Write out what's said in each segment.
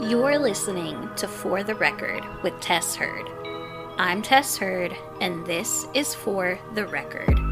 You're listening to For the Record with Tess Heard. I'm Tess Heard, and this is For the Record.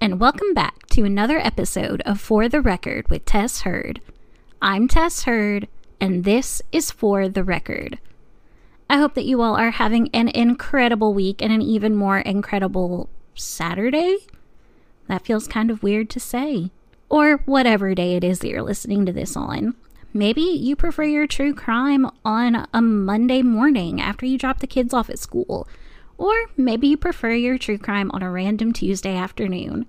And welcome back to another episode of For the Record with Tess Heard. I'm Tess Heard, and this is For the Record. I hope that you all are having an incredible week and an even more incredible Saturday. That feels kind of weird to say. Or whatever day it is that you're listening to this on. Maybe you prefer your true crime on a Monday morning after you drop the kids off at school or maybe you prefer your true crime on a random Tuesday afternoon.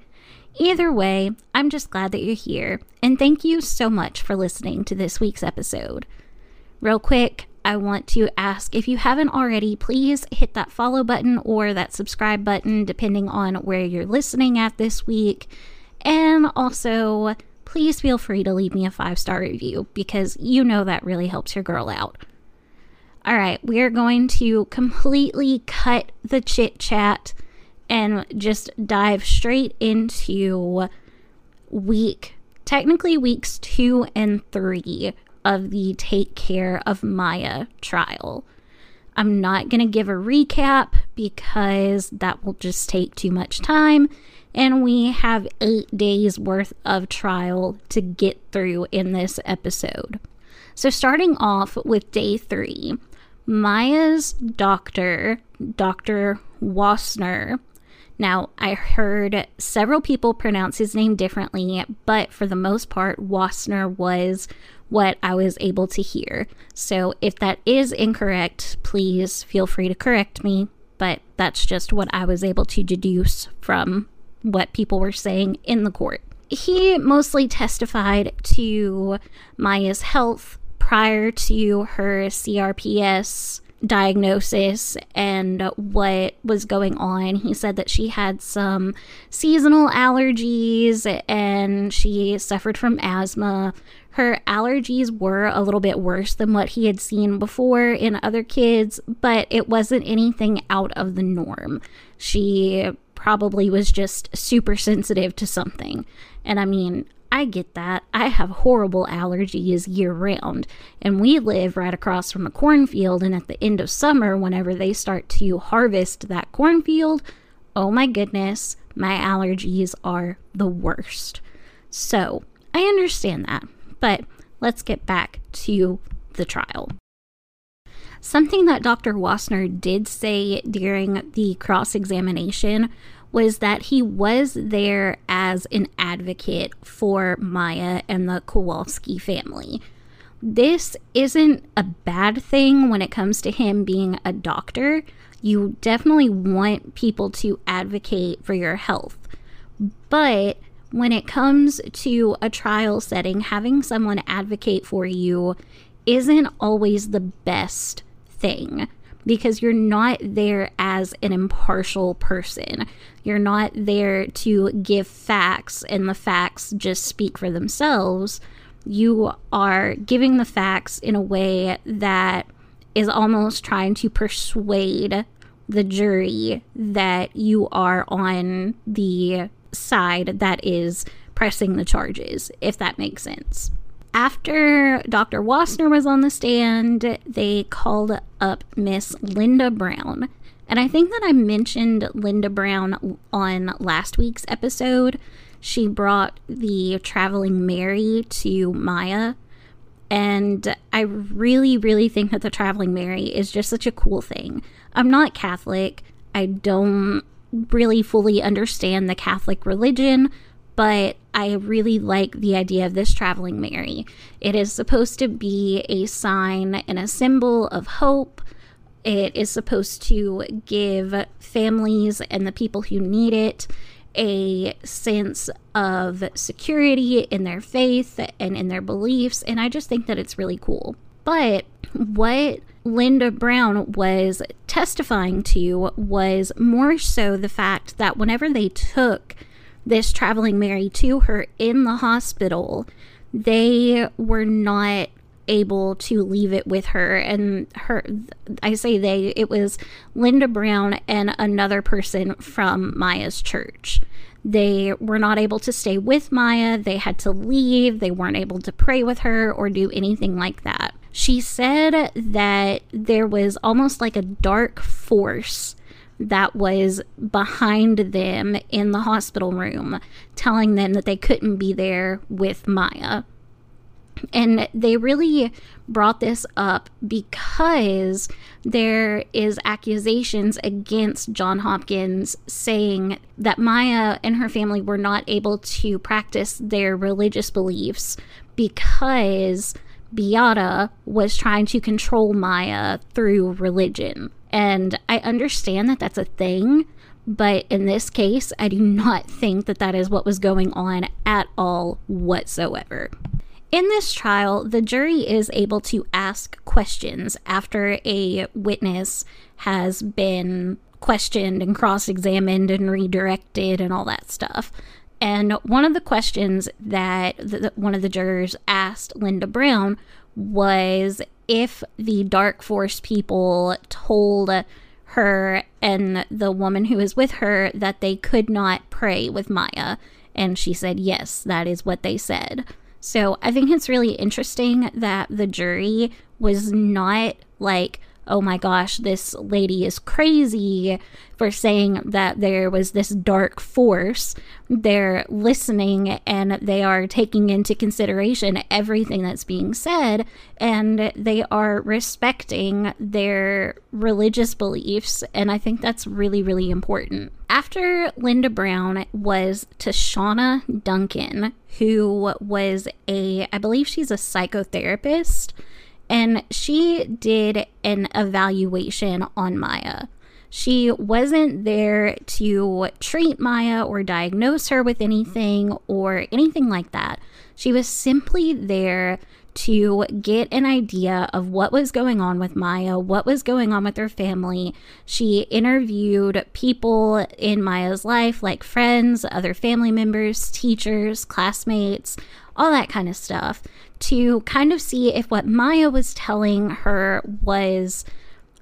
Either way, I'm just glad that you're here, and thank you so much for listening to this week's episode. Real quick, I want to ask if you haven't already, please hit that follow button or that subscribe button, depending on where you're listening at this week. And also, please feel free to leave me a five star review because you know that really helps your girl out. All right, we are going to completely cut the chit chat and just dive straight into week, technically weeks two and three of the Take Care of Maya trial. I'm not going to give a recap because that will just take too much time. And we have eight days worth of trial to get through in this episode. So, starting off with day three, Maya's doctor, Dr. Wassner, now, I heard several people pronounce his name differently, but for the most part, Wassner was what I was able to hear. So if that is incorrect, please feel free to correct me, but that's just what I was able to deduce from what people were saying in the court. He mostly testified to Maya's health prior to her CRPS diagnosis and what was going on. He said that she had some seasonal allergies and she suffered from asthma. Her allergies were a little bit worse than what he had seen before in other kids, but it wasn't anything out of the norm. She probably was just super sensitive to something. And I mean, I get that. I have horrible allergies year round, and we live right across from a cornfield. And at the end of summer, whenever they start to harvest that cornfield, oh my goodness, my allergies are the worst. So I understand that, but let's get back to the trial. Something that Dr. Wassner did say during the cross examination was that he was there as an advocate for Maya and the Kowalski family. This isn't a bad thing when it comes to him being a doctor. You definitely want people to advocate for your health. But when it comes to a trial setting, having someone advocate for you isn't always the best thing because you're not there as an impartial person. You're not there to give facts and the facts just speak for themselves. You are giving the facts in a way that is almost trying to persuade the jury that you are on the side that is pressing the charges, if that makes sense. After Dr. Wassner was on the stand, they called up Miss Linda Brown. And I think that I mentioned Linda Brown on last week's episode. She brought the Traveling Mary to Maya. And I really, really think that the Traveling Mary is just such a cool thing. I'm not Catholic. I don't really fully understand the Catholic religion, but I really like the idea of this traveling Mary. It is supposed to be a sign and a symbol of hope. It is supposed to give families and the people who need it a sense of security in their faith and in their beliefs. And I just think that it's really cool. But what Linda Brown was testifying to was more so the fact that whenever they took this traveling Mary to her in the hospital, they were not able to leave it with her and her I say they it was Linda Brown and another person from Maya's church. They were not able to stay with Maya. They had to leave. They weren't able to pray with her or do anything like that. She said that there was almost like a dark force that was behind them in the hospital room, telling them that they couldn't be there with Maya. And they really brought this up because there is accusations against John Hopkins saying that Maya and her family were not able to practice their religious beliefs because Beata was trying to control Maya through religion. And I understand that that's a thing, but in this case, I do not think that that is what was going on at all whatsoever. In this trial, the jury is able to ask questions after a witness has been questioned and cross examined and redirected and all that stuff. And one of the questions that the, one of the jurors asked Linda Brown was if the Dark Force people told her and the woman who was with her that they could not pray with Maya. And she said, yes, that is what they said. So I think it's really interesting that the jury was not like, oh my gosh, this lady is crazy for saying that there was this dark force. They're listening and they are taking into consideration everything that's being said and they are respecting their religious beliefs. And I think that's really, really important. After Linda Brown was Tashana Duncan, who was a, I believe she's a psychotherapist and she did an evaluation on Maya. She wasn't there to treat Maya or diagnose her with anything or anything like that. She was simply there to get an idea of what was going on with Maya, what was going on with her family. She interviewed people in Maya's life, like friends, other family members, teachers, classmates, all that kind of stuff, to kind of see if what Maya was telling her was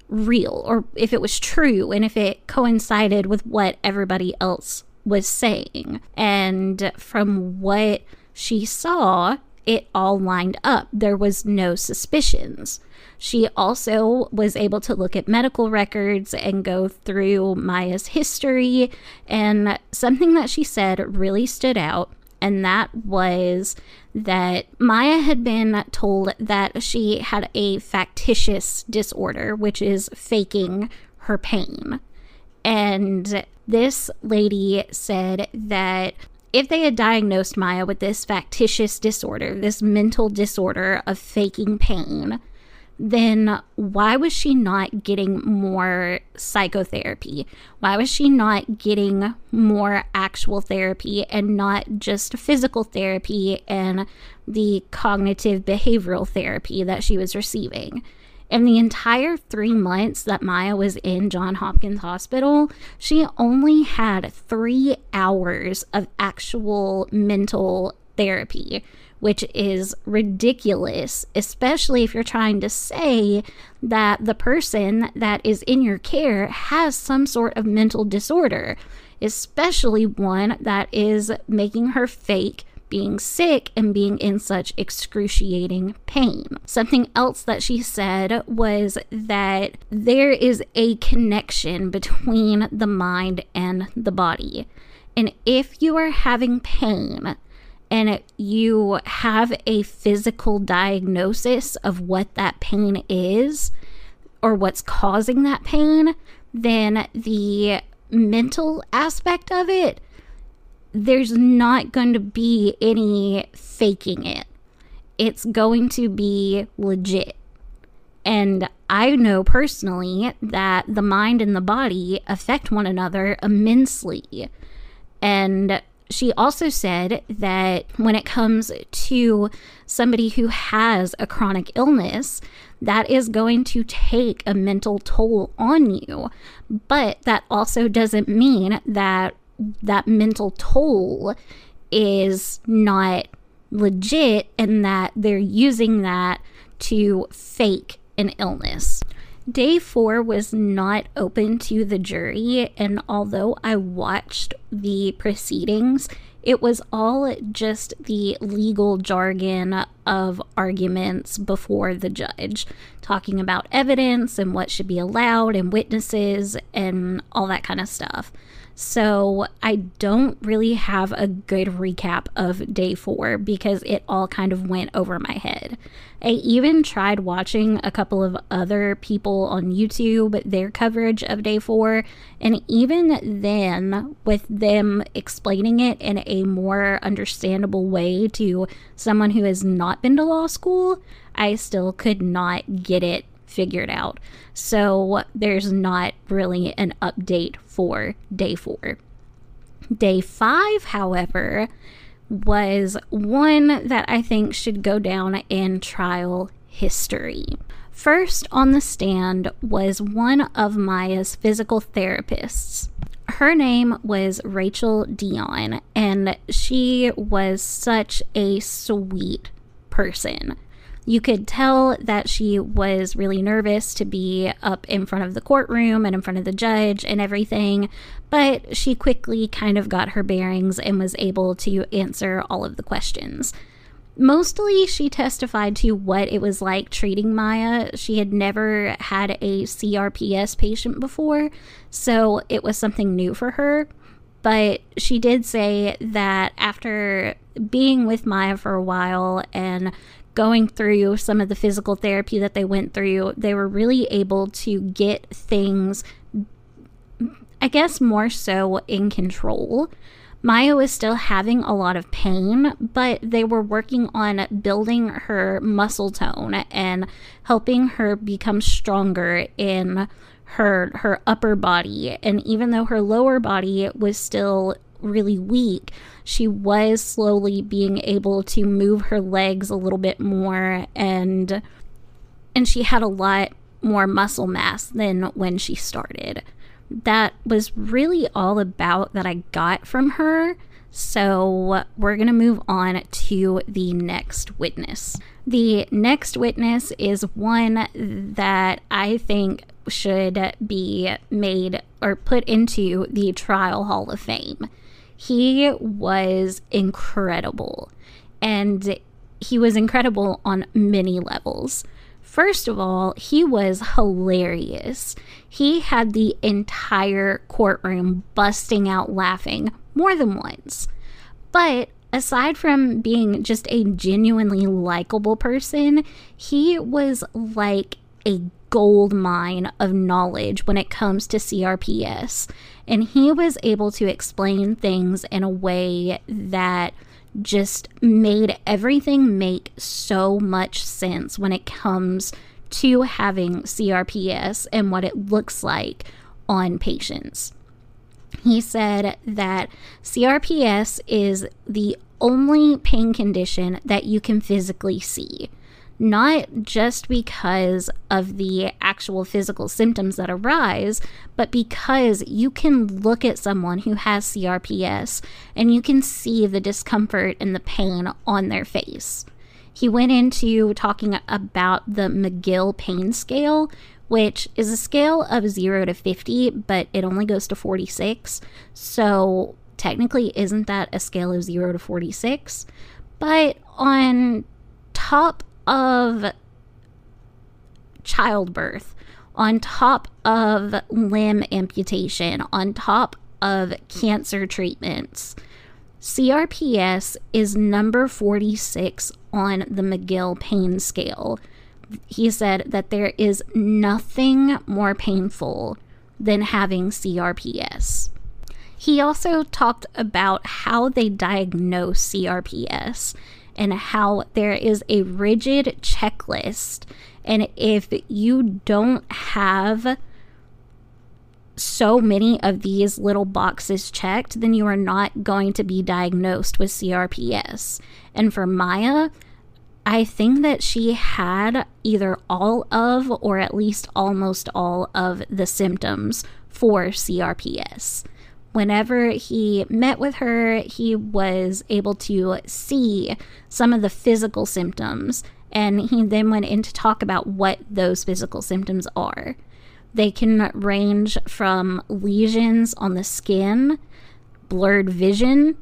real or if it was true and if it coincided with what everybody else was saying. And from what she saw, it all lined up. There was no suspicions. She also was able to look at medical records and go through Maya's history. And something that she said really stood out, and that was that Maya had been told that she had a factitious disorder, which is faking her pain. And this lady said that if they had diagnosed Maya with this factitious disorder, this mental disorder of faking pain, then why was she not getting more psychotherapy? Why was she not getting more actual therapy and not just physical therapy and the cognitive behavioral therapy that she was receiving? In the entire three months that Maya was in John Hopkins Hospital, she only had three hours of actual mental therapy which is ridiculous, especially if you're trying to say that the person that is in your care has some sort of mental disorder, especially one that is making her fake being sick and being in such excruciating pain. Something else that she said was that there is a connection between the mind and the body. And if you are having pain, and you have a physical diagnosis of what that pain is or what's causing that pain, then the mental aspect of it, there's not going to be any faking it. It's going to be legit. And I know personally that the mind and the body affect one another immensely. And she also said that when it comes to somebody who has a chronic illness, that is going to take a mental toll on you. But that also doesn't mean that that mental toll is not legit and that they're using that to fake an illness. Day four was not open to the jury, and although I watched the proceedings, it was all just the legal jargon of arguments before the judge, talking about evidence and what should be allowed and witnesses and all that kind of stuff. So I don't really have a good recap of day four because it all kind of went over my head. I even tried watching a couple of other people on YouTube, their coverage of day four, and even then, with them explaining it in a more understandable way to someone who has not been to law school, I still could not get it figured out. So there's not really an update for day four. Day five, however, was one that I think should go down in trial history. First on the stand was one of Maya's physical therapists. Her name was Rachel Dion, and she was such a sweet person you could tell that she was really nervous to be up in front of the courtroom and in front of the judge and everything, but she quickly kind of got her bearings and was able to answer all of the questions. Mostly, she testified to what it was like treating Maya. She had never had a CRPS patient before, so it was something new for her. But she did say that after being with Maya for a while and going through some of the physical therapy that they went through, they were really able to get things, I guess, more so in control. Maya was still having a lot of pain, but they were working on building her muscle tone and helping her become stronger in her her upper body. And even though her lower body was still really weak, she was slowly being able to move her legs a little bit more and and she had a lot more muscle mass than when she started. That was really all about that I got from her. So we're going to move on to the next witness. The next witness is one that I think should be made or put into the Trial Hall of Fame. He was incredible. And he was incredible on many levels. First of all, he was hilarious. He had the entire courtroom busting out laughing more than once. But aside from being just a genuinely likable person, he was like a gold mine of knowledge when it comes to CRPS. And he was able to explain things in a way that just made everything make so much sense when it comes to having CRPS and what it looks like on patients. He said that CRPS is the only pain condition that you can physically see not just because of the actual physical symptoms that arise, but because you can look at someone who has CRPS and you can see the discomfort and the pain on their face. He went into talking about the McGill pain scale, which is a scale of 0 to 50, but it only goes to 46. So technically, isn't that a scale of 0 to 46? But on top of childbirth, on top of limb amputation, on top of cancer treatments. CRPS is number 46 on the McGill pain scale. He said that there is nothing more painful than having CRPS. He also talked about how they diagnose CRPS and how there is a rigid checklist. And if you don't have so many of these little boxes checked, then you are not going to be diagnosed with CRPS. And for Maya, I think that she had either all of or at least almost all of the symptoms for CRPS. Whenever he met with her, he was able to see some of the physical symptoms, and he then went in to talk about what those physical symptoms are. They can range from lesions on the skin, blurred vision,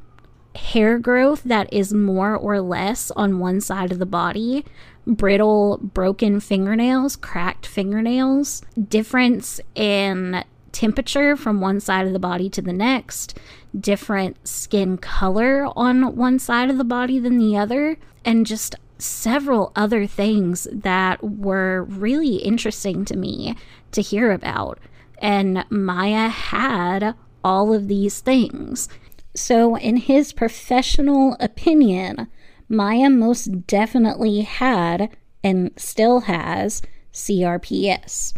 hair growth that is more or less on one side of the body, brittle, broken fingernails, cracked fingernails, difference in temperature from one side of the body to the next, different skin color on one side of the body than the other, and just several other things that were really interesting to me to hear about. And Maya had all of these things. So, in his professional opinion, Maya most definitely had and still has CRPS.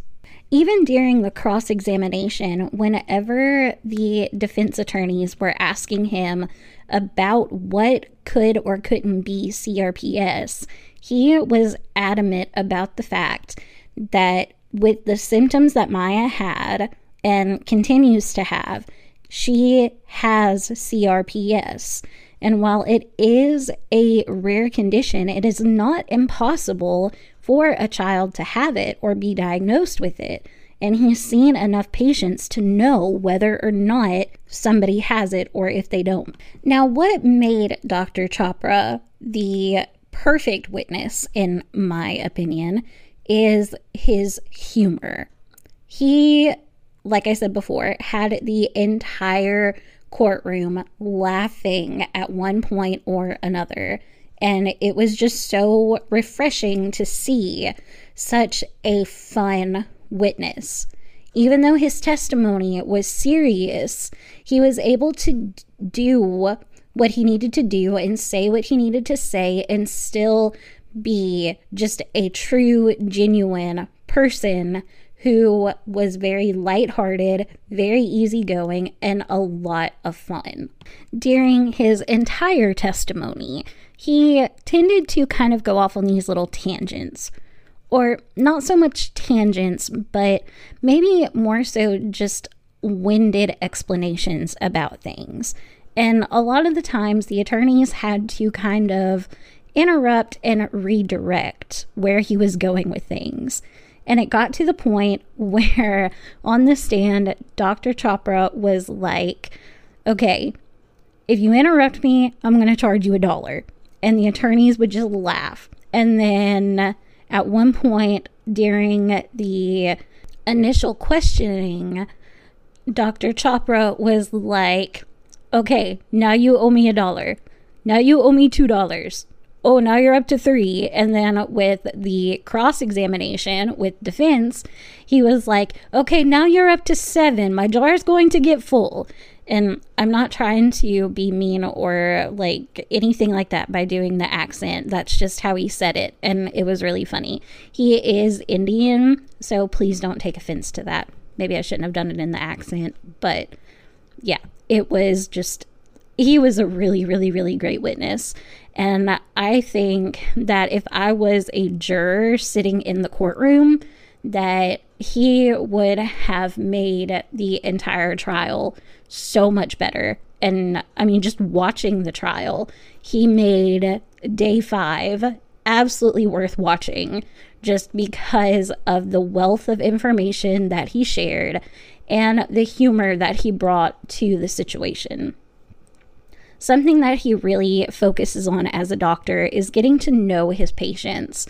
Even during the cross examination, whenever the defense attorneys were asking him about what could or couldn't be CRPS, he was adamant about the fact that with the symptoms that Maya had and continues to have, she has CRPS. And while it is a rare condition, it is not impossible for a child to have it or be diagnosed with it. And he's seen enough patients to know whether or not somebody has it or if they don't. Now, what made Dr. Chopra the perfect witness, in my opinion, is his humor. He like I said before, had the entire courtroom laughing at one point or another. And it was just so refreshing to see such a fun witness. Even though his testimony was serious, he was able to do what he needed to do and say what he needed to say and still be just a true, genuine person who was very lighthearted, very easygoing, and a lot of fun. During his entire testimony, he tended to kind of go off on these little tangents. Or not so much tangents, but maybe more so just winded explanations about things. And a lot of the times, the attorneys had to kind of interrupt and redirect where he was going with things. And it got to the point where on the stand, Dr. Chopra was like, okay, if you interrupt me, I'm going to charge you a dollar. And the attorneys would just laugh. And then at one point during the initial questioning, Dr. Chopra was like, okay, now you owe me a dollar. Now you owe me two dollars oh, now you're up to three. And then with the cross examination with defense, he was like, okay, now you're up to seven. My jar is going to get full. And I'm not trying to be mean or like anything like that by doing the accent. That's just how he said it. And it was really funny. He is Indian, so please don't take offense to that. Maybe I shouldn't have done it in the accent, but yeah, it was just he was a really, really, really great witness. And I think that if I was a juror sitting in the courtroom, that he would have made the entire trial so much better. And I mean, just watching the trial, he made day five absolutely worth watching just because of the wealth of information that he shared and the humor that he brought to the situation. Something that he really focuses on as a doctor is getting to know his patients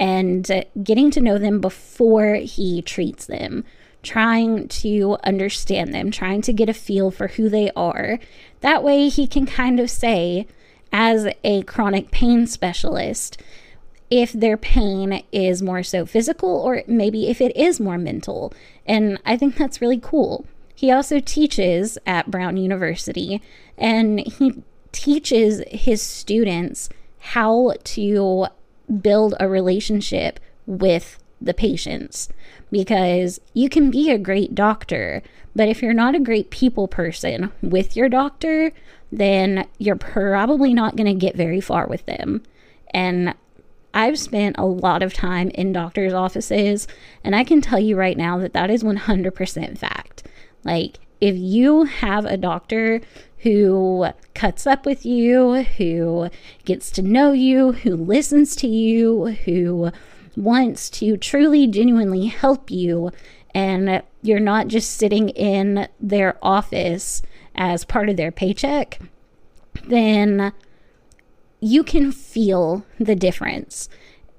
and getting to know them before he treats them, trying to understand them, trying to get a feel for who they are. That way, he can kind of say, as a chronic pain specialist, if their pain is more so physical or maybe if it is more mental. And I think that's really cool. He also teaches at Brown University and he teaches his students how to build a relationship with the patients because you can be a great doctor, but if you're not a great people person with your doctor, then you're probably not going to get very far with them. And I've spent a lot of time in doctors' offices, and I can tell you right now that that is 100% fact. Like, if you have a doctor who cuts up with you, who gets to know you, who listens to you, who wants to truly, genuinely help you, and you're not just sitting in their office as part of their paycheck, then you can feel the difference.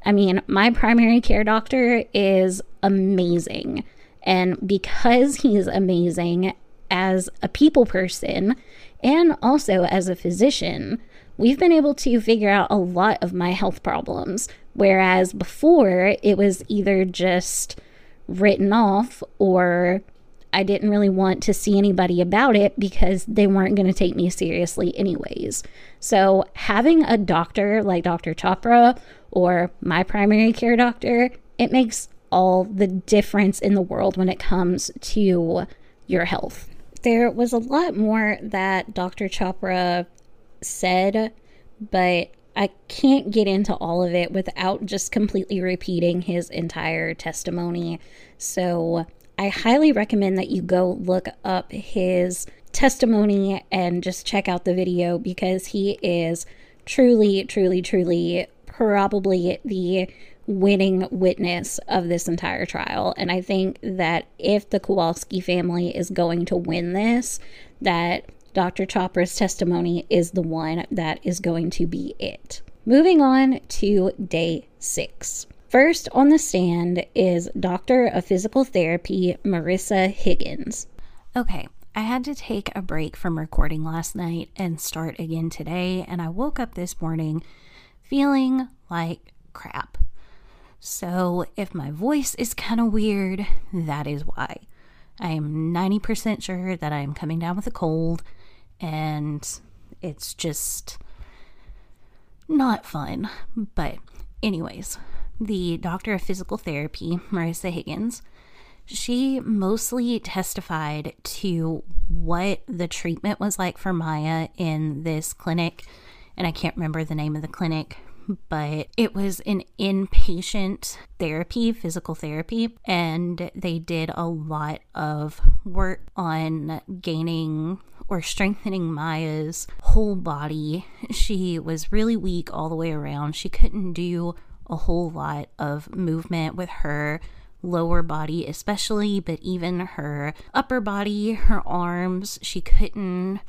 I mean, my primary care doctor is amazing. And because he's amazing as a people person and also as a physician, we've been able to figure out a lot of my health problems. Whereas before, it was either just written off or I didn't really want to see anybody about it because they weren't going to take me seriously, anyways. So, having a doctor like Dr. Chopra or my primary care doctor, it makes all the difference in the world when it comes to your health. There was a lot more that Dr. Chopra said, but I can't get into all of it without just completely repeating his entire testimony. So, I highly recommend that you go look up his testimony and just check out the video because he is truly, truly, truly probably the winning witness of this entire trial. And I think that if the Kowalski family is going to win this, that Dr. Chopra's testimony is the one that is going to be it. Moving on to day six. First on the stand is Doctor of Physical Therapy Marissa Higgins. Okay, I had to take a break from recording last night and start again today, and I woke up this morning feeling like crap. So, if my voice is kind of weird, that is why. I am 90% sure that I am coming down with a cold, and it's just not fun. But, anyways, the doctor of physical therapy, Marissa Higgins, she mostly testified to what the treatment was like for Maya in this clinic. And I can't remember the name of the clinic, but it was an inpatient therapy, physical therapy. And they did a lot of work on gaining or strengthening Maya's whole body. She was really weak all the way around. She couldn't do a whole lot of movement with her lower body, especially, but even her upper body, her arms. She couldn't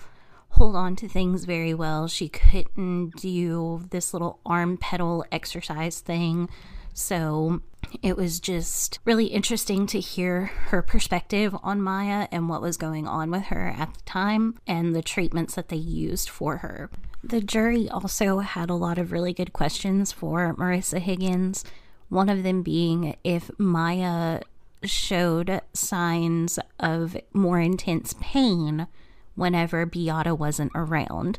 hold on to things very well. She couldn't do this little arm pedal exercise thing. So it was just really interesting to hear her perspective on Maya and what was going on with her at the time and the treatments that they used for her. The jury also had a lot of really good questions for Marissa Higgins, one of them being if Maya showed signs of more intense pain whenever Beata wasn't around.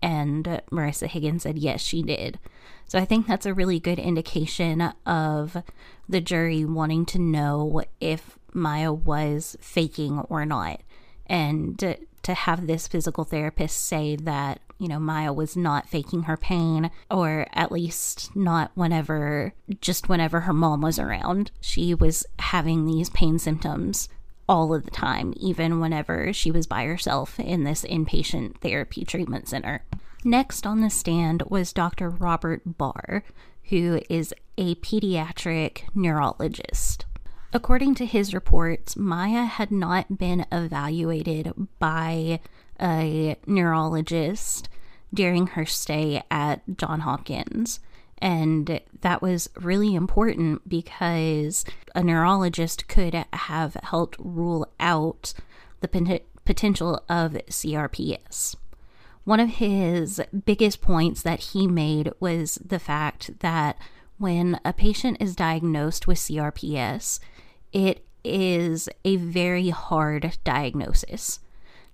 And Marissa Higgins said yes, she did. So I think that's a really good indication of the jury wanting to know if Maya was faking or not. And to have this physical therapist say that you know, Maya was not faking her pain, or at least not whenever, just whenever her mom was around. She was having these pain symptoms all of the time, even whenever she was by herself in this inpatient therapy treatment center. Next on the stand was Dr. Robert Barr, who is a pediatric neurologist. According to his reports, Maya had not been evaluated by a neurologist during her stay at John Hopkins. And that was really important because a neurologist could have helped rule out the potential of CRPS. One of his biggest points that he made was the fact that when a patient is diagnosed with CRPS, it is a very hard diagnosis.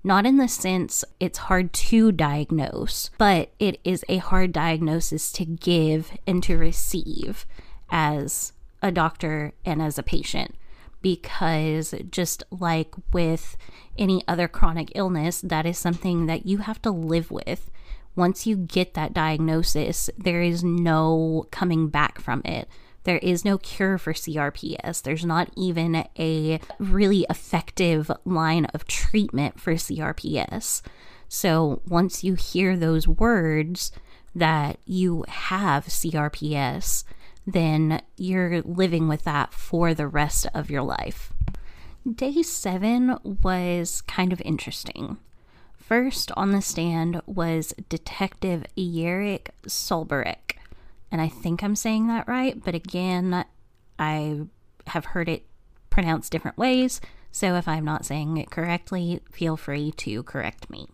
Not in the sense it's hard to diagnose, but it is a hard diagnosis to give and to receive as a doctor and as a patient because just like with any other chronic illness, that is something that you have to live with. Once you get that diagnosis, there is no coming back from it. There is no cure for CRPS. There's not even a really effective line of treatment for CRPS. So once you hear those words that you have CRPS, then you're living with that for the rest of your life. Day seven was kind of interesting. First on the stand was Detective Yerik Solberek. And I think I'm saying that right, but again, I have heard it pronounced different ways. So if I'm not saying it correctly, feel free to correct me.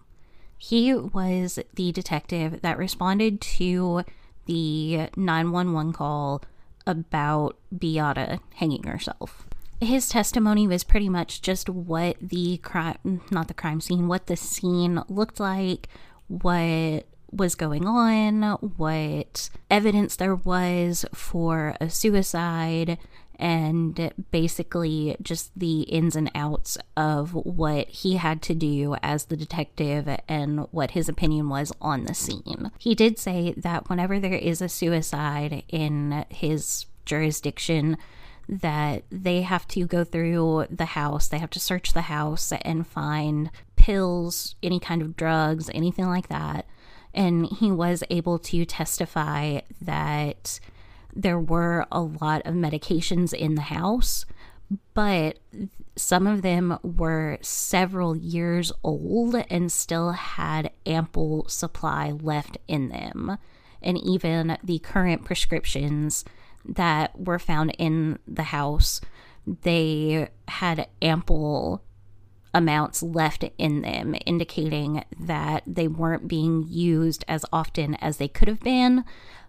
He was the detective that responded to the 911 call about Beata hanging herself. His testimony was pretty much just what the crime, not the crime scene, what the scene looked like, what was going on, what evidence there was for a suicide, and basically just the ins and outs of what he had to do as the detective and what his opinion was on the scene. He did say that whenever there is a suicide in his jurisdiction, that they have to go through the house, they have to search the house and find pills, any kind of drugs, anything like that. And he was able to testify that there were a lot of medications in the house, but some of them were several years old and still had ample supply left in them. And even the current prescriptions that were found in the house, they had ample amounts left in them, indicating that they weren't being used as often as they could have been,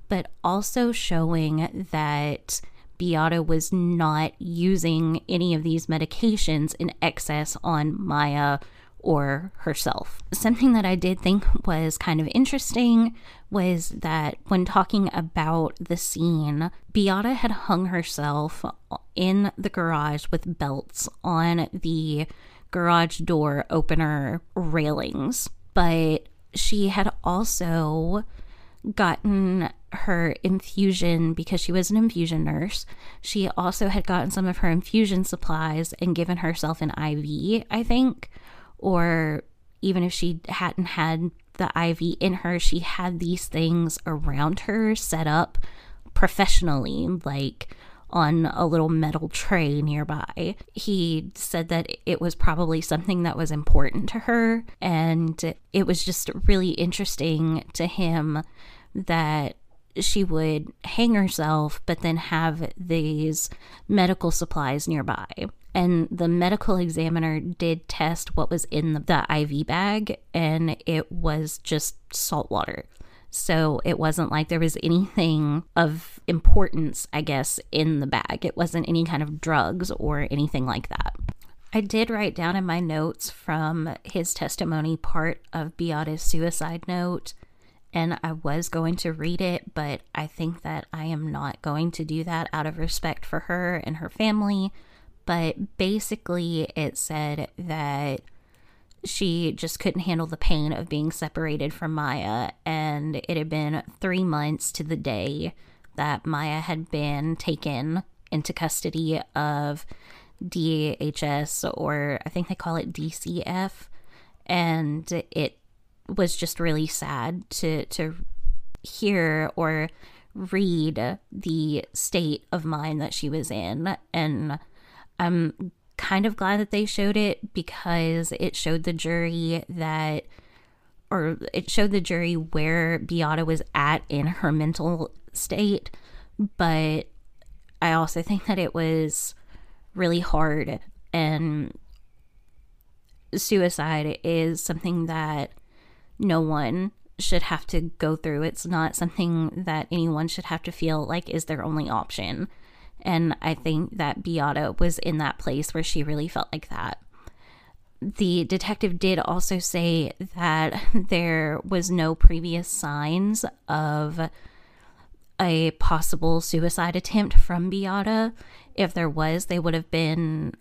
but also showing that Beata was not using any of these medications in excess on Maya or herself. Something that I did think was kind of interesting was that when talking about the scene, Beata had hung herself in the garage with belts on the garage door opener railings, but she had also gotten her infusion because she was an infusion nurse. She also had gotten some of her infusion supplies and given herself an IV, I think. Or even if she hadn't had the IV in her, she had these things around her set up professionally, like on a little metal tray nearby. He said that it was probably something that was important to her, and it was just really interesting to him that she would hang herself, but then have these medical supplies nearby. And the medical examiner did test what was in the, IV bag, and it was just salt water. So it wasn't like there was anything of importance, I guess, in the bag. It wasn't any kind of drugs or anything like that. I did write down in my notes from his testimony part of Beata's suicide note, and I was going to read it, but I think that I am not going to do that out of respect for her and her family. But basically, it said that she just couldn't handle the pain of being separated from Maya. And it had been three months to the day that Maya had been taken into custody of DHS, or I think they call it DCF. And it was just really sad to, to hear or read the state of mind that she was in. And I'm kind of glad that they showed it because it showed the jury that or it showed the jury where Beata was at in her mental state, but I also think that it was really hard and suicide is something that no one should have to go through. It's not something that anyone should have to feel like is their only option. And I think that Beata was in that place where she really felt like that. The detective did also say that there was no previous signs of a possible suicide attempt from Beata. If there was, they would have been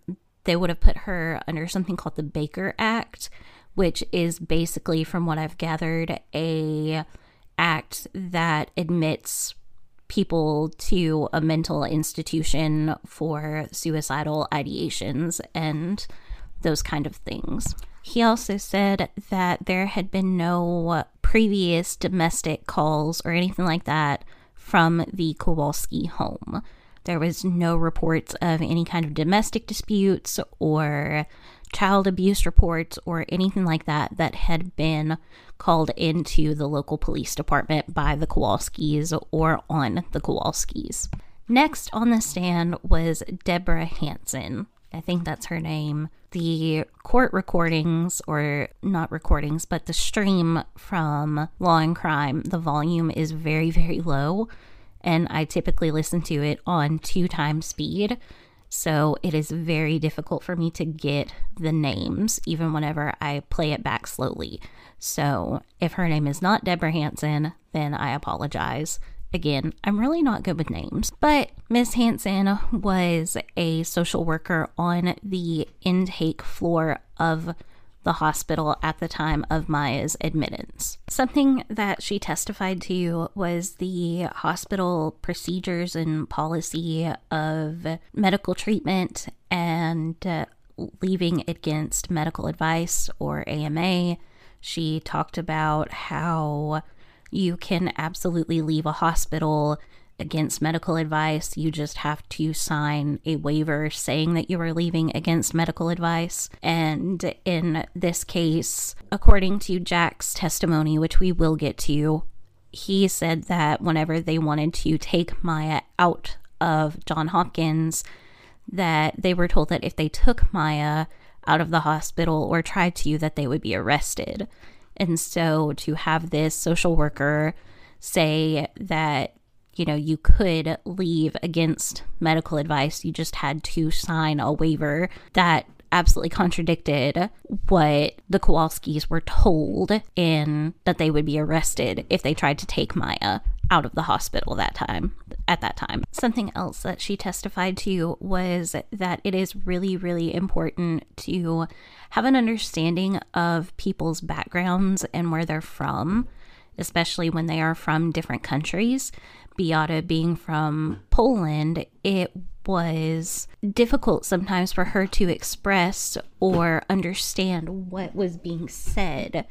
they would have put her under something called the Baker Act, which is basically from what I've gathered a act that admits people to a mental institution for suicidal ideations and those kind of things. He also said that there had been no previous domestic calls or anything like that from the Kowalski home. There was no reports of any kind of domestic disputes or child abuse reports or anything like that that had been called into the local police department by the Kowalskis or on the Kowalskis. Next on the stand was Deborah Hanson. I think that's her name. The court recordings, or not recordings, but the stream from Law and Crime, the volume is very, very low. And I typically listen to it on two times speed. So it is very difficult for me to get the names, even whenever I play it back slowly. So if her name is not Deborah Hanson, then I apologize. Again, I'm really not good with names, but Miss Hanson was a social worker on the intake floor of the hospital at the time of Maya's admittance. Something that she testified to was the hospital procedures and policy of medical treatment and uh, leaving against medical advice or AMA. She talked about how you can absolutely leave a hospital against medical advice. You just have to sign a waiver saying that you are leaving against medical advice. And in this case, according to Jack's testimony, which we will get to, he said that whenever they wanted to take Maya out of John Hopkins, that they were told that if they took Maya out of the hospital or tried to, that they would be arrested. And so to have this social worker say that, you know, you could leave against medical advice, you just had to sign a waiver that absolutely contradicted what the Kowalskis were told in that they would be arrested if they tried to take Maya out of the hospital that time at that time. Something else that she testified to was that it is really really important to have an understanding of people's backgrounds and where they're from, especially when they are from different countries. Beata being from Poland, it was difficult sometimes for her to express or understand what was being said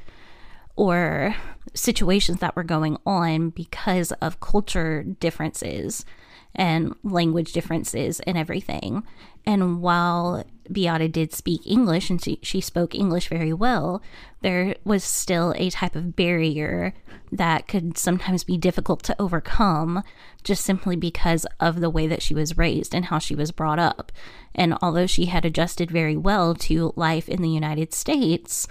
or situations that were going on because of culture differences and language differences and everything. And while Beata did speak English and she, she spoke English very well, there was still a type of barrier that could sometimes be difficult to overcome just simply because of the way that she was raised and how she was brought up. And although she had adjusted very well to life in the United States,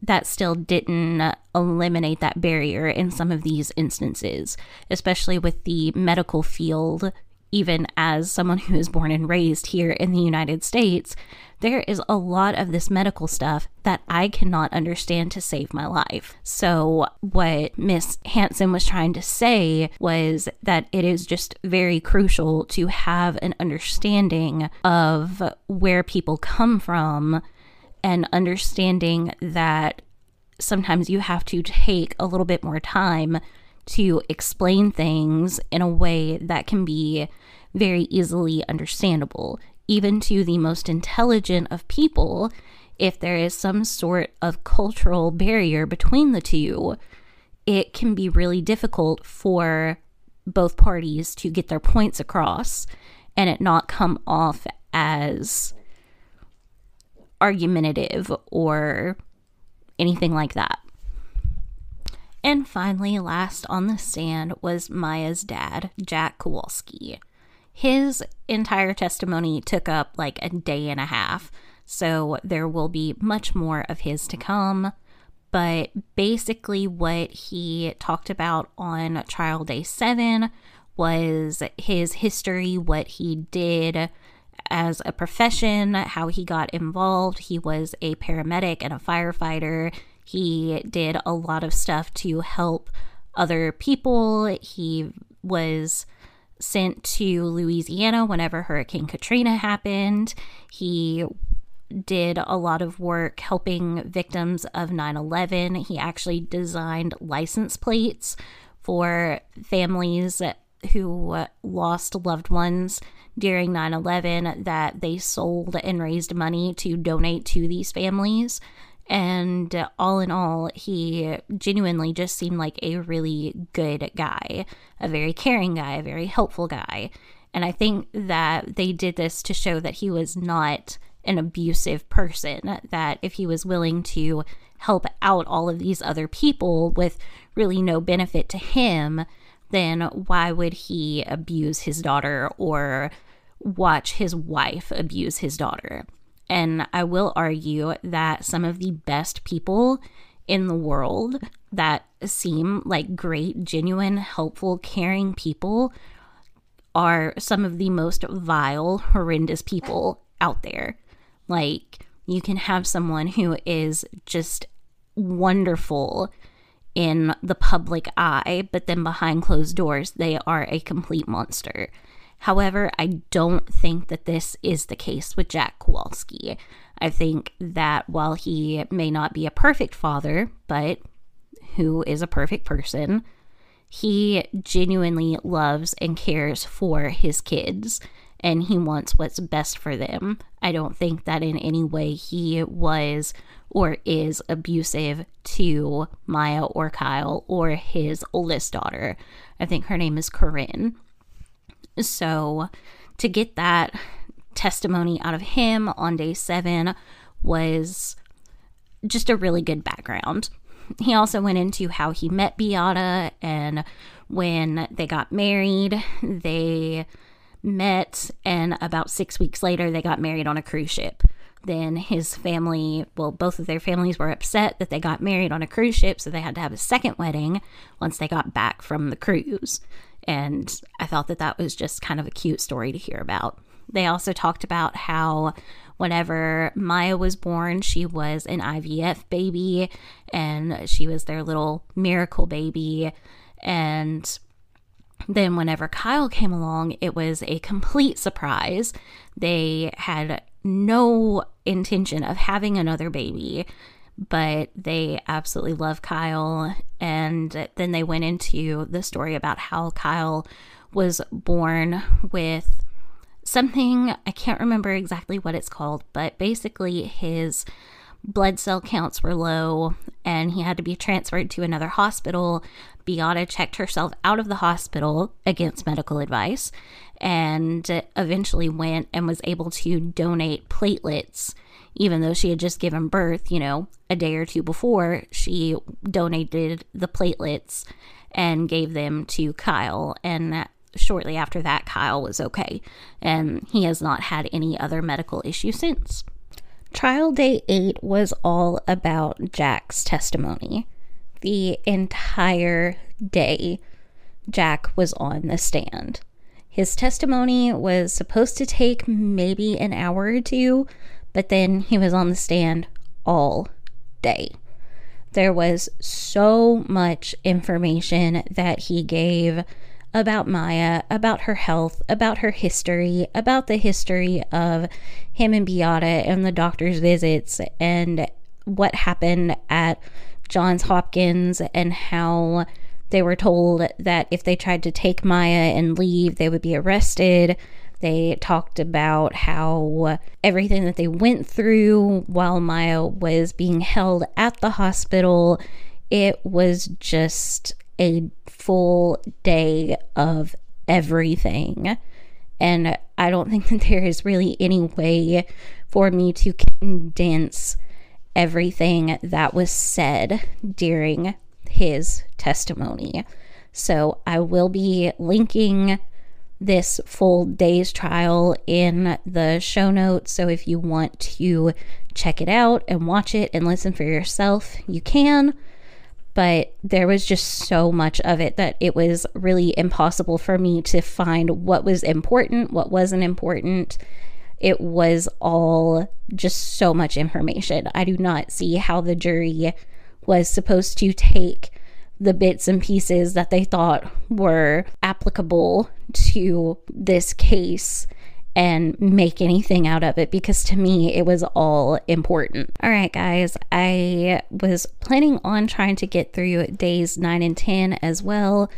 that still didn't eliminate that barrier in some of these instances, especially with the medical field. Even as someone who is born and raised here in the United States, there is a lot of this medical stuff that I cannot understand to save my life. So, what Miss Hanson was trying to say was that it is just very crucial to have an understanding of where people come from and understanding that sometimes you have to take a little bit more time to explain things in a way that can be very easily understandable, even to the most intelligent of people. If there is some sort of cultural barrier between the two, it can be really difficult for both parties to get their points across and it not come off as argumentative or anything like that. And finally, last on the stand was Maya's dad, Jack Kowalski. His entire testimony took up like a day and a half, so there will be much more of his to come. But basically, what he talked about on trial day seven was his history, what he did, as a profession, how he got involved. He was a paramedic and a firefighter. He did a lot of stuff to help other people. He was sent to Louisiana whenever Hurricane Katrina happened. He did a lot of work helping victims of 9 11. He actually designed license plates for families who lost loved ones during 9 11 that they sold and raised money to donate to these families. And uh, all in all, he genuinely just seemed like a really good guy, a very caring guy, a very helpful guy. And I think that they did this to show that he was not an abusive person, that if he was willing to help out all of these other people with really no benefit to him, then why would he abuse his daughter or watch his wife abuse his daughter? And I will argue that some of the best people in the world that seem like great, genuine, helpful, caring people are some of the most vile, horrendous people out there. Like, you can have someone who is just wonderful in the public eye, but then behind closed doors, they are a complete monster. However, I don't think that this is the case with Jack Kowalski. I think that while he may not be a perfect father, but who is a perfect person, he genuinely loves and cares for his kids and he wants what's best for them. I don't think that in any way he was or is abusive to Maya or Kyle or his oldest daughter. I think her name is Corinne. So to get that testimony out of him on day seven was just a really good background. He also went into how he met Beata and when they got married, they met, and about six weeks later, they got married on a cruise ship. Then his family, well, both of their families were upset that they got married on a cruise ship, so they had to have a second wedding once they got back from the cruise. And I thought that that was just kind of a cute story to hear about. They also talked about how whenever Maya was born, she was an IVF baby and she was their little miracle baby. And then, whenever Kyle came along, it was a complete surprise. They had no intention of having another baby, but they absolutely love Kyle. And then they went into the story about how Kyle was born with something, I can't remember exactly what it's called, but basically his blood cell counts were low and he had to be transferred to another hospital. Beata checked herself out of the hospital against medical advice and eventually went and was able to donate platelets. Even though she had just given birth, you know, a day or two before, she donated the platelets and gave them to Kyle. And shortly after that, Kyle was okay. And he has not had any other medical issue since. Trial day eight was all about Jack's testimony. The entire day, Jack was on the stand. His testimony was supposed to take maybe an hour or two, but then he was on the stand all day. There was so much information that he gave about Maya, about her health, about her history, about the history of him and Beata and the doctor's visits and what happened at Johns Hopkins and how they were told that if they tried to take Maya and leave, they would be arrested. They talked about how everything that they went through while Maya was being held at the hospital, it was just a full day of everything. And I don't think that there is really any way for me to condense everything that was said during his testimony. So I will be linking this full day's trial in the show notes. So if you want to check it out and watch it and listen for yourself, you can but there was just so much of it that it was really impossible for me to find what was important, what wasn't important. It was all just so much information. I do not see how the jury was supposed to take the bits and pieces that they thought were applicable to this case and make anything out of it because to me it was all important. All right, guys, I was planning on trying to get through days 9 and 10 as well,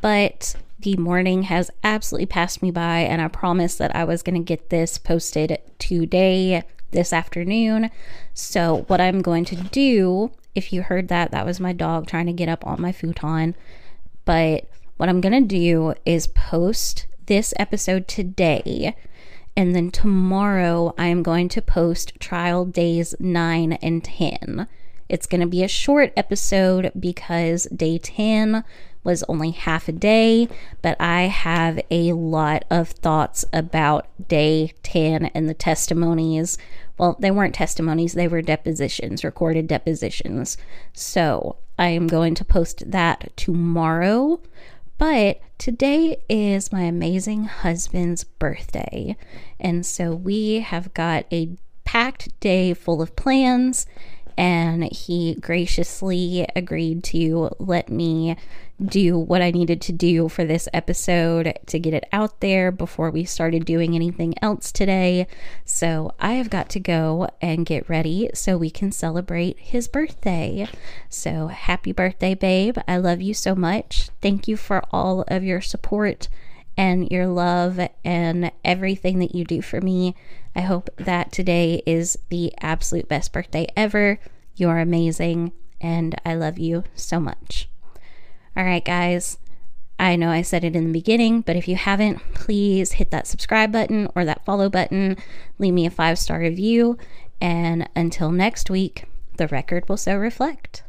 but the morning has absolutely passed me by, and I promised that I was going to get this posted today, this afternoon. So, what I'm going to do, if you heard that, that was my dog trying to get up on my futon. But what I'm going to do is post this episode today and then tomorrow, I am going to post trial days 9 and 10. It's going to be a short episode because day 10 was only half a day, but I have a lot of thoughts about day 10 and the testimonies. Well, they weren't testimonies, they were depositions, recorded depositions. So I am going to post that tomorrow. But today is my amazing husband's birthday. And so we have got a packed day full of plans and he graciously agreed to let me do what I needed to do for this episode to get it out there before we started doing anything else today. So I have got to go and get ready so we can celebrate his birthday. So happy birthday, babe. I love you so much. Thank you for all of your support and your love and everything that you do for me. I hope that today is the absolute best birthday ever. You're amazing, and I love you so much. All right, guys. I know I said it in the beginning, but if you haven't, please hit that subscribe button or that follow button. Leave me a five star review. And until next week, the record will so reflect.